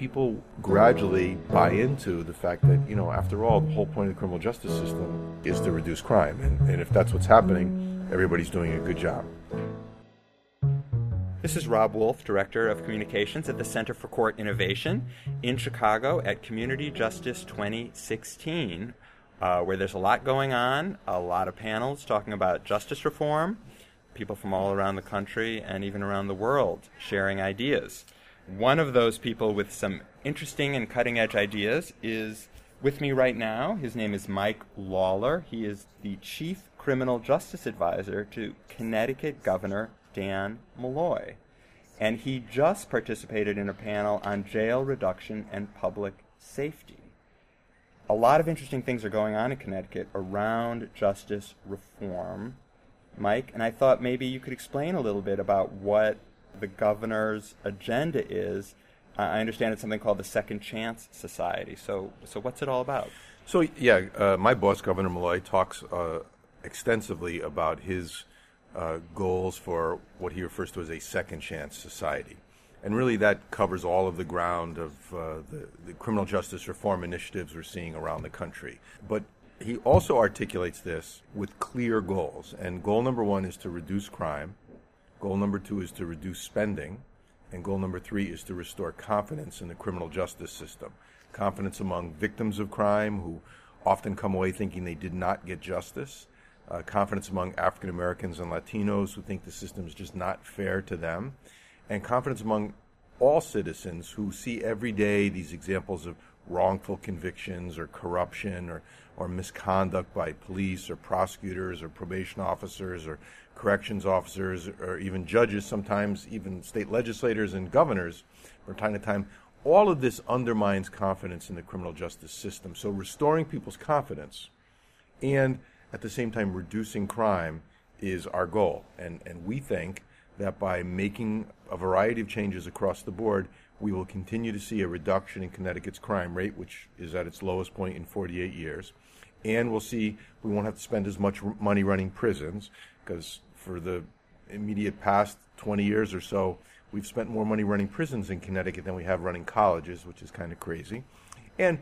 people gradually buy into the fact that, you know, after all, the whole point of the criminal justice system is to reduce crime. And, and if that's what's happening, everybody's doing a good job. This is Rob Wolf, Director of Communications at the Center for Court Innovation in Chicago at Community Justice 2016, uh, where there's a lot going on, a lot of panels talking about justice reform, people from all around the country and even around the world sharing ideas. One of those people with some interesting and cutting edge ideas is with me right now. His name is Mike Lawlor. He is the Chief Criminal Justice Advisor to Connecticut Governor Dan Malloy. And he just participated in a panel on jail reduction and public safety. A lot of interesting things are going on in Connecticut around justice reform, Mike, and I thought maybe you could explain a little bit about what the governor's agenda is. I understand it's something called the Second Chance Society. So, so what's it all about? So, yeah, uh, my boss, Governor Malloy, talks uh, extensively about his uh, goals for what he refers to as a second chance society. And really, that covers all of the ground of uh, the, the, criminal justice reform initiatives we're seeing around the country. But he also articulates this with clear goals. And goal number one is to reduce crime, goal number two is to reduce spending, and goal number three is to restore confidence in the criminal justice system. Confidence among victims of crime who often come away thinking they did not get justice uh, confidence among African Americans and Latinos who think the system is just not fair to them, and confidence among all citizens who see every day these examples of wrongful convictions or corruption or, or misconduct by police or prosecutors or probation officers or corrections officers or even judges, sometimes even state legislators and governors from time to time. All of this undermines confidence in the criminal justice system. So restoring people's confidence and at the same time reducing crime is our goal. And, and we think that by making a variety of changes across the board, we will continue to see a reduction in Connecticut's crime rate, which is at its lowest point in 48 years. And we'll see we won't have to spend as much money running prisons, because for the immediate past 20 years or so, we've spent more money running prisons in Connecticut than we have running colleges, which is kind of crazy. And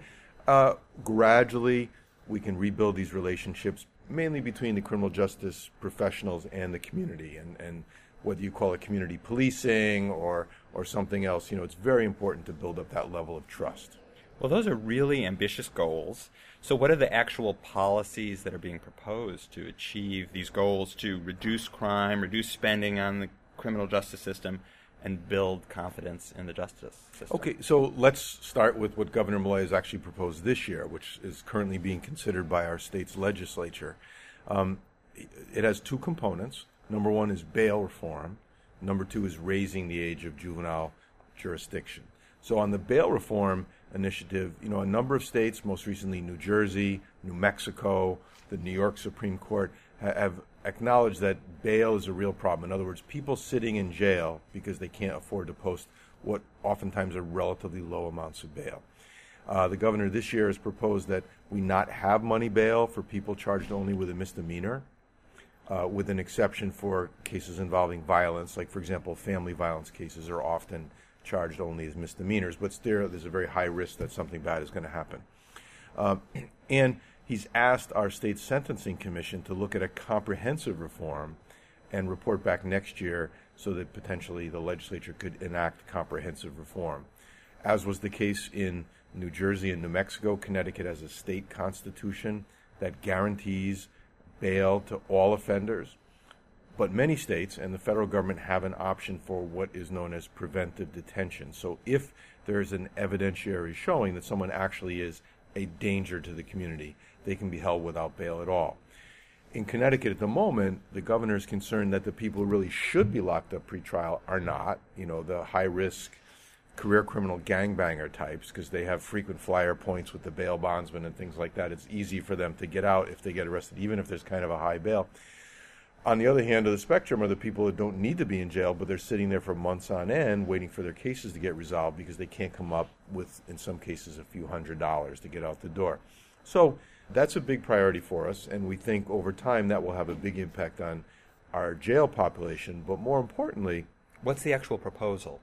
uh, gradually, we can rebuild these relationships mainly between the criminal justice professionals and the community, and, and whether you call it community policing or or something else, you know, it's very important to build up that level of trust. Well, those are really ambitious goals. So, what are the actual policies that are being proposed to achieve these goals to reduce crime, reduce spending on the criminal justice system, and build confidence in the justice system. Okay, so let's start with what Governor Malloy has actually proposed this year, which is currently being considered by our state's legislature. Um, it has two components. Number one is bail reform. Number two is raising the age of juvenile jurisdiction. So on the bail reform initiative, you know, a number of states, most recently New Jersey, New Mexico, the New York Supreme Court, have acknowledged that bail is a real problem. In other words, people sitting in jail because they can't afford to post what oftentimes are relatively low amounts of bail. Uh, the governor this year has proposed that we not have money bail for people charged only with a misdemeanor, uh, with an exception for cases involving violence. Like, for example, family violence cases are often charged only as misdemeanors, but still there's a very high risk that something bad is going to happen. Uh, and he's asked our state sentencing commission to look at a comprehensive reform and report back next year so that potentially the legislature could enact comprehensive reform. As was the case in New Jersey and New Mexico, Connecticut has a state constitution that guarantees bail to all offenders. But many states and the federal government have an option for what is known as preventive detention. So if there's an evidentiary showing that someone actually is a danger to the community, they can be held without bail at all. In Connecticut at the moment, the governor is concerned that the people who really should be locked up pretrial are not. You know, the high risk career criminal gangbanger types, because they have frequent flyer points with the bail bondsman and things like that. It's easy for them to get out if they get arrested, even if there's kind of a high bail. On the other hand of the spectrum are the people that don't need to be in jail, but they're sitting there for months on end waiting for their cases to get resolved because they can't come up with, in some cases, a few hundred dollars to get out the door. So that's a big priority for us, and we think over time that will have a big impact on our jail population. But more importantly, what's the actual proposal?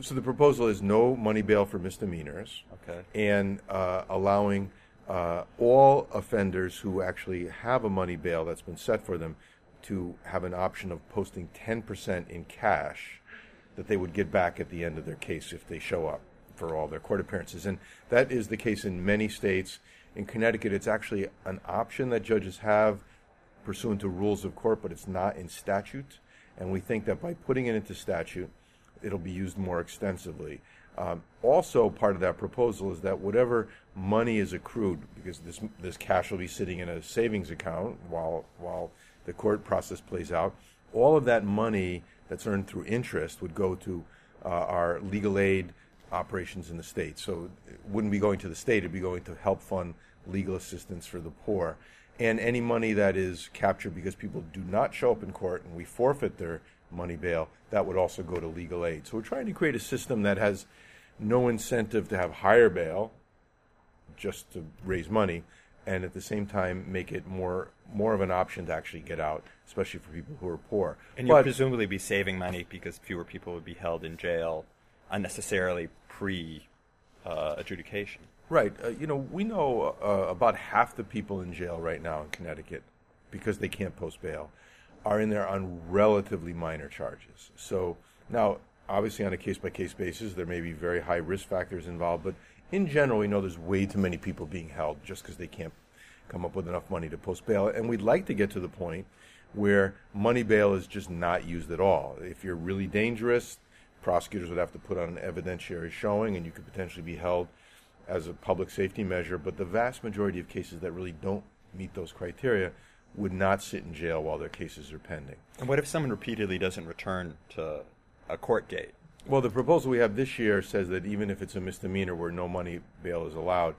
So the proposal is no money bail for misdemeanors. Okay. And uh, allowing uh, all offenders who actually have a money bail that's been set for them to have an option of posting 10% in cash that they would get back at the end of their case if they show up for all their court appearances. And that is the case in many states. In Connecticut, it's actually an option that judges have pursuant to rules of court, but it's not in statute. And we think that by putting it into statute, it'll be used more extensively. Um, also, part of that proposal is that whatever money is accrued, because this this cash will be sitting in a savings account while while the court process plays out, all of that money that's earned through interest would go to uh, our legal aid operations in the state. So it wouldn't be going to the state; it'd be going to help fund legal assistance for the poor. And any money that is captured because people do not show up in court and we forfeit their money bail, that would also go to legal aid. So we're trying to create a system that has no incentive to have higher bail just to raise money and at the same time make it more more of an option to actually get out, especially for people who are poor. And you'll presumably be saving money because fewer people would be held in jail unnecessarily pre uh, adjudication. Right. Uh, you know, we know uh, about half the people in jail right now in Connecticut because they can't post bail are in there on relatively minor charges. So now, obviously, on a case by case basis, there may be very high risk factors involved, but in general, we know there's way too many people being held just because they can't come up with enough money to post bail. And we'd like to get to the point where money bail is just not used at all. If you're really dangerous, prosecutors would have to put on an evidentiary showing and you could potentially be held as a public safety measure. But the vast majority of cases that really don't meet those criteria would not sit in jail while their cases are pending. And what if someone repeatedly doesn't return to a court gate? Well, the proposal we have this year says that even if it's a misdemeanor where no money bail is allowed,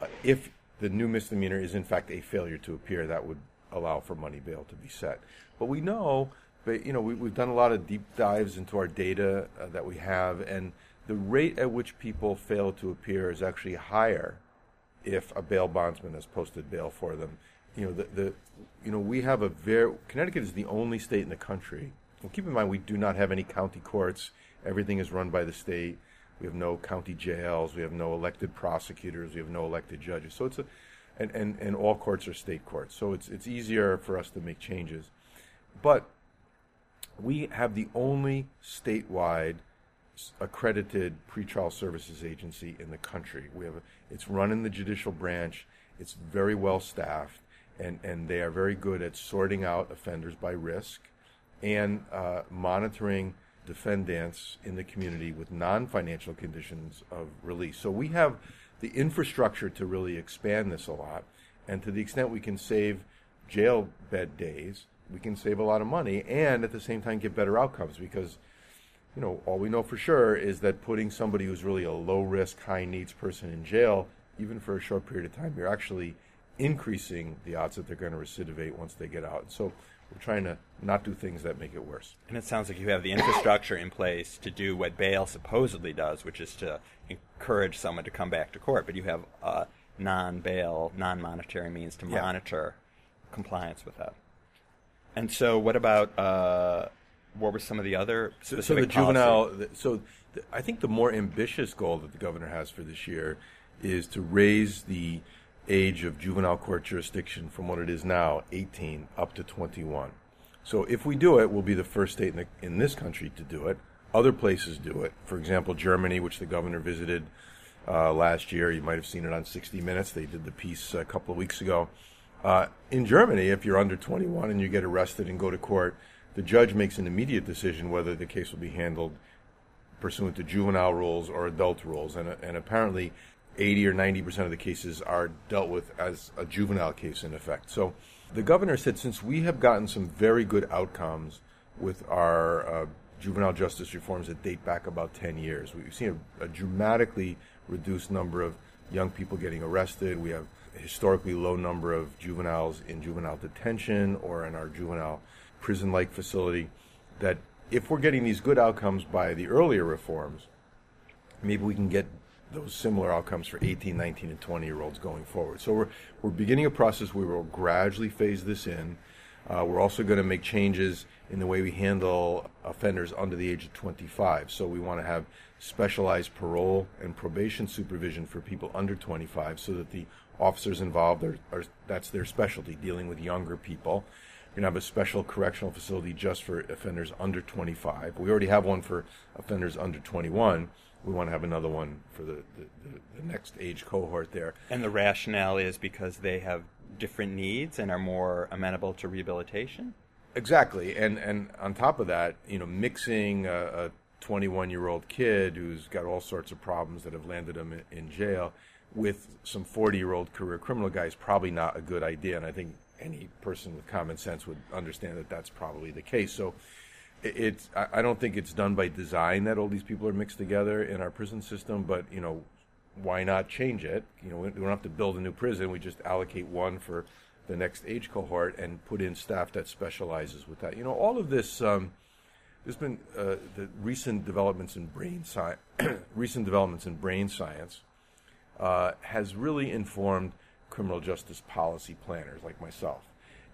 uh, if the new misdemeanor is in fact a failure to appear, that would allow for money bail to be set. But we know, but you know, we, have done a lot of deep dives into our data uh, that we have, and the rate at which people fail to appear is actually higher if a bail bondsman has posted bail for them you know, the, the you know, we have a very Connecticut is the only state in the country. And keep in mind, we do not have any county courts. Everything is run by the state. We have no county jails. We have no elected prosecutors. We have no elected judges. So it's a, and, and, and all courts are state courts. So it's it's easier for us to make changes. But we have the only statewide accredited pretrial services agency in the country. We have a, it's run in the judicial branch. It's very well staffed and, and they are very good at sorting out offenders by risk and uh, monitoring defendants in the community with non-financial conditions of release. So we have the infrastructure to really expand this a lot, and to the extent we can save jail bed days, we can save a lot of money, and at the same time get better outcomes because. You know, all we know for sure is that putting somebody who's really a low risk, high needs person in jail, even for a short period of time, you're actually increasing the odds that they're going to recidivate once they get out. So we're trying to not do things that make it worse. And it sounds like you have the infrastructure in place to do what bail supposedly does, which is to encourage someone to come back to court. But you have a non-bail, non-monetary means to yeah. monitor compliance with that. And so, what about uh, what were some of the other so, so the juvenile? So the, I think the more ambitious goal that the governor has for this year is to raise the age of juvenile court jurisdiction from what it is now, 18, up to 21. So if we do it, we'll be the first state in, the, in this country to do it. Other places do it. For example, Germany, which the governor visited uh, last year. You might have seen it on 60 Minutes. They did the piece a couple of weeks ago. Uh, in Germany, if you're under 21 and you get arrested and go to court, the judge makes an immediate decision whether the case will be handled pursuant to juvenile rules or adult rules. And, and apparently, 80 or 90 percent of the cases are dealt with as a juvenile case in effect. So the governor said since we have gotten some very good outcomes with our uh, juvenile justice reforms that date back about 10 years, we've seen a, a dramatically reduced number of young people getting arrested. We have a historically low number of juveniles in juvenile detention or in our juvenile prison like facility. That if we're getting these good outcomes by the earlier reforms, maybe we can get those similar outcomes for 18, 19, and 20 year olds going forward. So we're, we're beginning a process where we'll gradually phase this in. Uh, we're also going to make changes in the way we handle offenders under the age of 25. So we want to have specialized parole and probation supervision for people under 25 so that the officers involved are, are that's their specialty, dealing with younger people. We're going to have a special correctional facility just for offenders under 25. We already have one for offenders under 21. We want to have another one for the, the, the, next age cohort there. And the rationale is because they have different needs and are more amenable to rehabilitation? Exactly, and and on top of that, you know, mixing a 21 year old kid who's got all sorts of problems that have landed him in, in jail with some 40 year old career criminal guy is probably not a good idea, and I think any person with common sense would understand that that's probably the case. So. It's. I don't think it's done by design that all these people are mixed together in our prison system, but you know, why not change it? You know, we don't have to build a new prison. We just allocate one for the next age cohort and put in staff that specializes with that. You know, all of this. Um, there's been uh, the recent developments in brain science. recent developments in brain science uh, has really informed criminal justice policy planners like myself,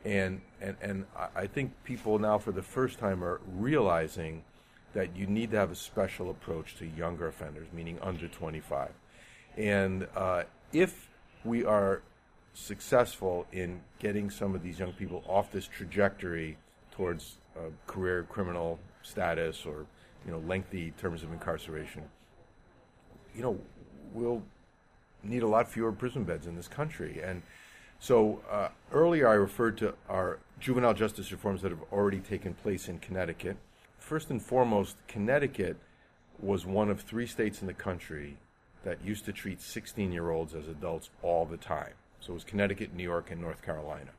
and and and I think people now, for the first time, are realizing that you need to have a special approach to younger offenders, meaning under 25. And uh, if we are successful in getting some of these young people off this trajectory towards uh, career criminal status or you know lengthy terms of incarceration, you know we'll need a lot fewer prison beds in this country. And so uh, earlier I referred to our juvenile justice reforms that have already taken place in Connecticut. First and foremost, Connecticut was one of three states in the country that used to treat 16 year olds as adults all the time. So it was Connecticut, New York, and North Carolina.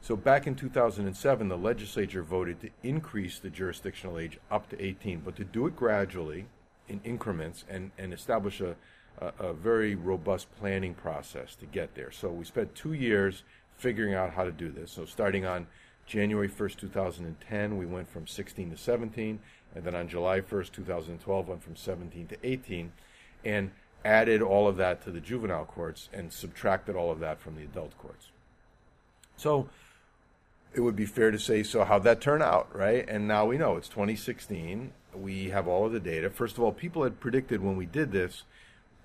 So back in 2007, the legislature voted to increase the jurisdictional age up to 18, but to do it gradually in increments and, and establish a, a, a very robust planning process to get there. So we spent two years figuring out how to do this. So starting on January 1st, 2010, we went from 16 to 17, and then on July 1st, 2012, went from 17 to 18 and added all of that to the juvenile courts and subtracted all of that from the adult courts. So it would be fair to say, so how'd that turn out, right? And now we know it's 2016. We have all of the data. First of all, people had predicted when we did this,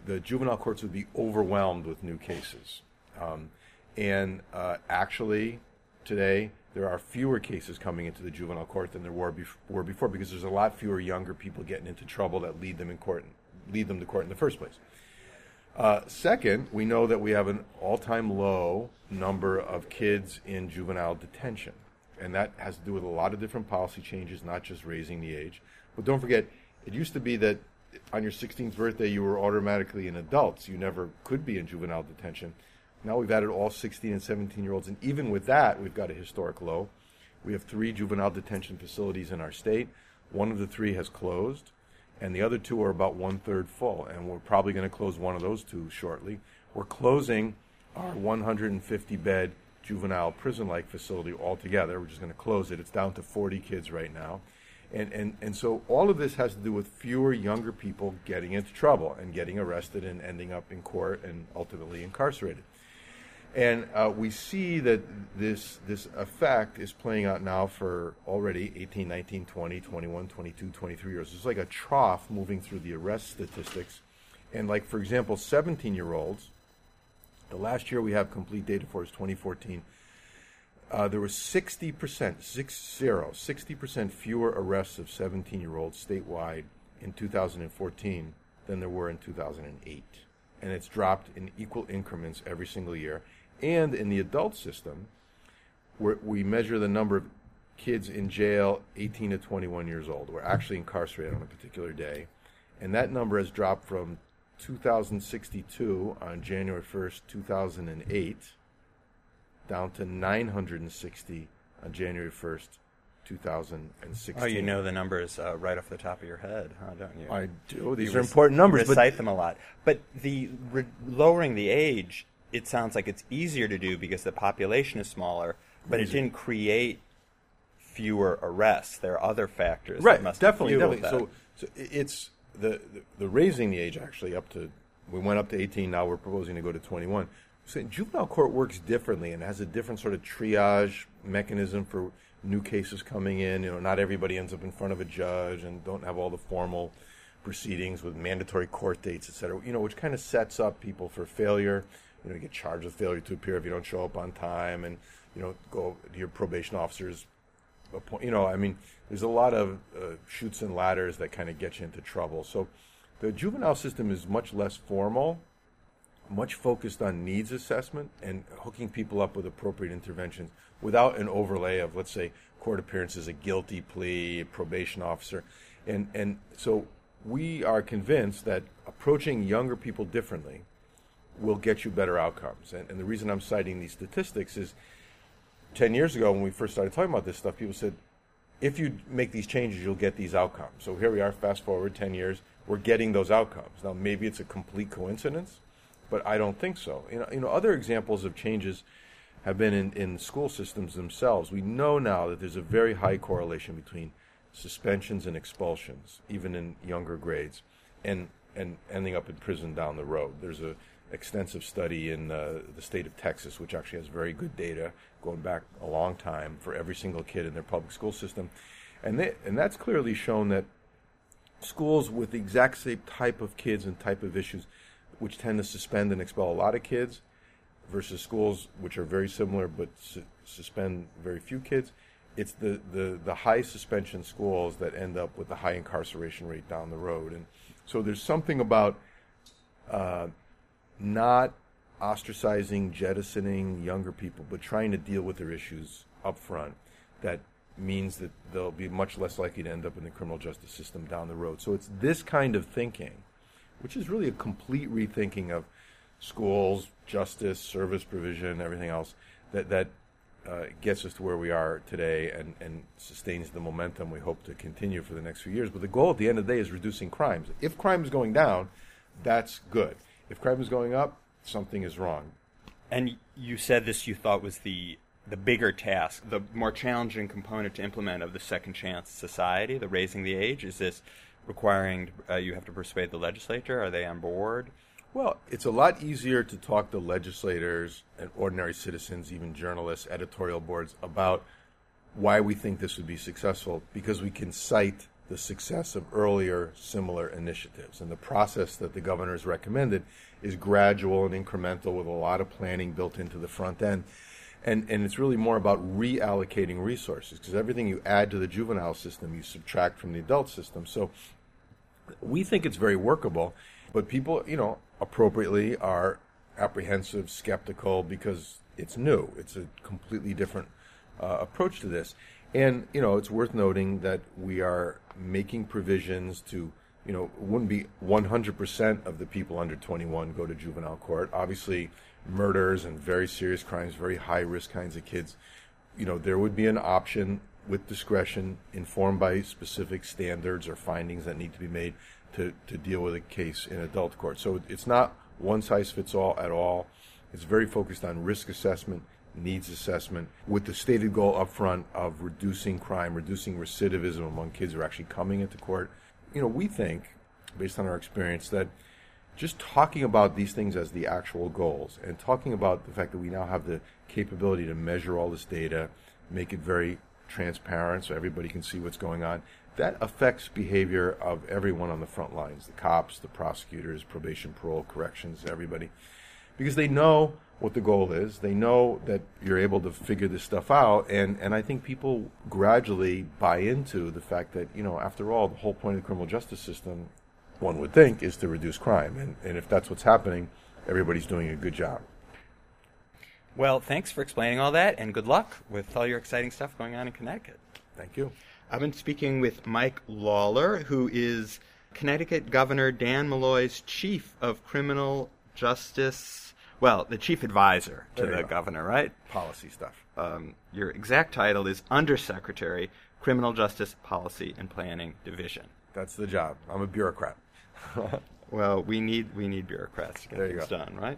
the juvenile courts would be overwhelmed with new cases. Um, and uh, actually, today, there are fewer cases coming into the juvenile court than there were, bef- were before because there's a lot fewer younger people getting into trouble that lead them in court lead them to court in the first place. Uh, second, we know that we have an all time low number of kids in juvenile detention. And that has to do with a lot of different policy changes, not just raising the age. But don't forget, it used to be that on your 16th birthday you were automatically an adult. You never could be in juvenile detention. Now we've added all 16 and 17 year olds, and even with that, we've got a historic low. We have three juvenile detention facilities in our state. One of the three has closed and the other two are about one third full, and we're probably going to close one of those two shortly. We're closing our 150 bed juvenile prison like facility altogether. We're just going to close it. It's down to 40 kids right now. And, and, and so all of this has to do with fewer younger people getting into trouble and getting arrested and ending up in court and ultimately incarcerated. And uh, we see that this, this effect is playing out now for already 18, 19, 20, 21, 22, 23 years. It's like a trough moving through the arrest statistics. And, like, for example, 17 year olds, the last year we have complete data for is 2014. Uh, there was 60%, six zero, 60% fewer arrests of 17 year olds statewide in 2014 than there were in 2008. And it's dropped in equal increments every single year. And in the adult system, where we measure the number of kids in jail 18 to 21 years old. We're actually incarcerated on a particular day. And that number has dropped from 2,062 on January 1st, 2008, down to 960 on January 1st, 2016. Oh, you know the numbers uh, right off the top of your head, huh, don't you? I do. These you are important numbers. recite them a lot. But the re- lowering the age it sounds like it's easier to do because the population is smaller, but it didn't create fewer arrests. There are other factors. Right, must definitely, definitely. So, so it's the, the, the raising the age actually up to we went up to 18. Now we're proposing to go to 21. So juvenile court works differently and has a different sort of triage mechanism for new cases coming in. You know, not everybody ends up in front of a judge and don't have all the formal proceedings with mandatory court dates, et cetera. You know, which kind of sets up people for failure. You know, you get charged with failure to appear if you don't show up on time, and you know, go to your probation officers. You know, I mean, there's a lot of uh, chutes and ladders that kind of get you into trouble. So, the juvenile system is much less formal, much focused on needs assessment and hooking people up with appropriate interventions without an overlay of, let's say, court appearances, a guilty plea, a probation officer. And, and so we are convinced that approaching younger people differently will get you better outcomes. And, and the reason I'm citing these statistics is 10 years ago, when we first started talking about this stuff, people said, if you make these changes, you'll get these outcomes. So here we are, fast forward 10 years, we're getting those outcomes. Now, maybe it's a complete coincidence, but I don't think so. You know, you know other examples of changes have been in, in school systems themselves. We know now that there's a very high correlation between suspensions and expulsions, even in younger grades, and and ending up in prison down the road. There's a extensive study in uh, the state of Texas, which actually has very good data going back a long time for every single kid in their public school system, and they, and that's clearly shown that schools with the exact same type of kids and type of issues, which tend to suspend and expel a lot of kids, versus schools which are very similar but su- suspend very few kids, it's the, the, the high suspension schools that end up with the high incarceration rate down the road. And so there's something about uh, not ostracizing, jettisoning younger people, but trying to deal with their issues up front that means that they'll be much less likely to end up in the criminal justice system down the road. So it's this kind of thinking, which is really a complete rethinking of schools, justice, service provision, everything else, that, that uh, gets us to where we are today and, and sustains the momentum we hope to continue for the next few years. But the goal at the end of the day is reducing crimes. If crime is going down, that's good. If crime is going up, something is wrong. And you said this you thought was the the bigger task, the more challenging component to implement of the second chance society, the raising the age. Is this requiring uh, you have to persuade the legislature? Are they on board? Well, it's a lot easier to talk to legislators and ordinary citizens, even journalists, editorial boards, about why we think this would be successful because we can cite the success of earlier similar initiatives. And the process that the governor has recommended is gradual and incremental with a lot of planning built into the front end. And, and it's really more about reallocating resources because everything you add to the juvenile system, you subtract from the adult system. So we think it's very workable, but people, you know, appropriately are apprehensive, skeptical because it's new. It's a completely different uh, approach to this. And, you know, it's worth noting that we are making provisions to, you know, wouldn't be 100% of the people under 21 go to juvenile court. Obviously, murders and very serious crimes, very high risk kinds of kids, you know, there would be an option with discretion informed by specific standards or findings that need to be made to, to deal with a case in adult court. So it's not one size fits all at all. It's very focused on risk assessment, needs assessment, with the stated goal up front of reducing crime, reducing recidivism among kids who are actually coming into court. You know, we think, based on our experience, that just talking about these things as the actual goals and talking about the fact that we now have the capability to measure all this data, make it very transparent so everybody can see what's going on, that affects behavior of everyone on the front lines the cops, the prosecutors, probation, parole, corrections, everybody. Because they know what the goal is. They know that you're able to figure this stuff out. And, and I think people gradually buy into the fact that, you know, after all, the whole point of the criminal justice system, one would think, is to reduce crime. And, and if that's what's happening, everybody's doing a good job. Well, thanks for explaining all that, and good luck with all your exciting stuff going on in Connecticut. Thank you. I've been speaking with Mike Lawlor, who is Connecticut Governor Dan Malloy's chief of criminal justice. Well, the chief advisor to the go. governor, right? Policy stuff. Um, your exact title is Undersecretary, Criminal Justice Policy and Planning Division. That's the job. I'm a bureaucrat. well, we need we need bureaucrats to get their things done, right?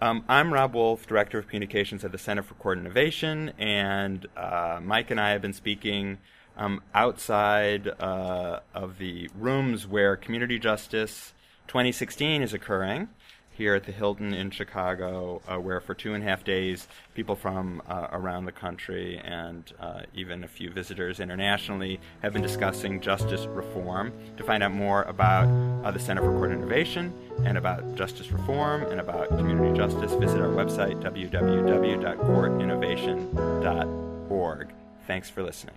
Um, I'm Rob Wolf, Director of Communications at the Center for Court Innovation, and uh, Mike and I have been speaking um, outside uh, of the rooms where Community Justice 2016 is occurring. Here at the Hilton in Chicago, uh, where for two and a half days, people from uh, around the country and uh, even a few visitors internationally have been discussing justice reform. To find out more about uh, the Center for Court Innovation and about justice reform and about community justice, visit our website, www.courtinnovation.org. Thanks for listening.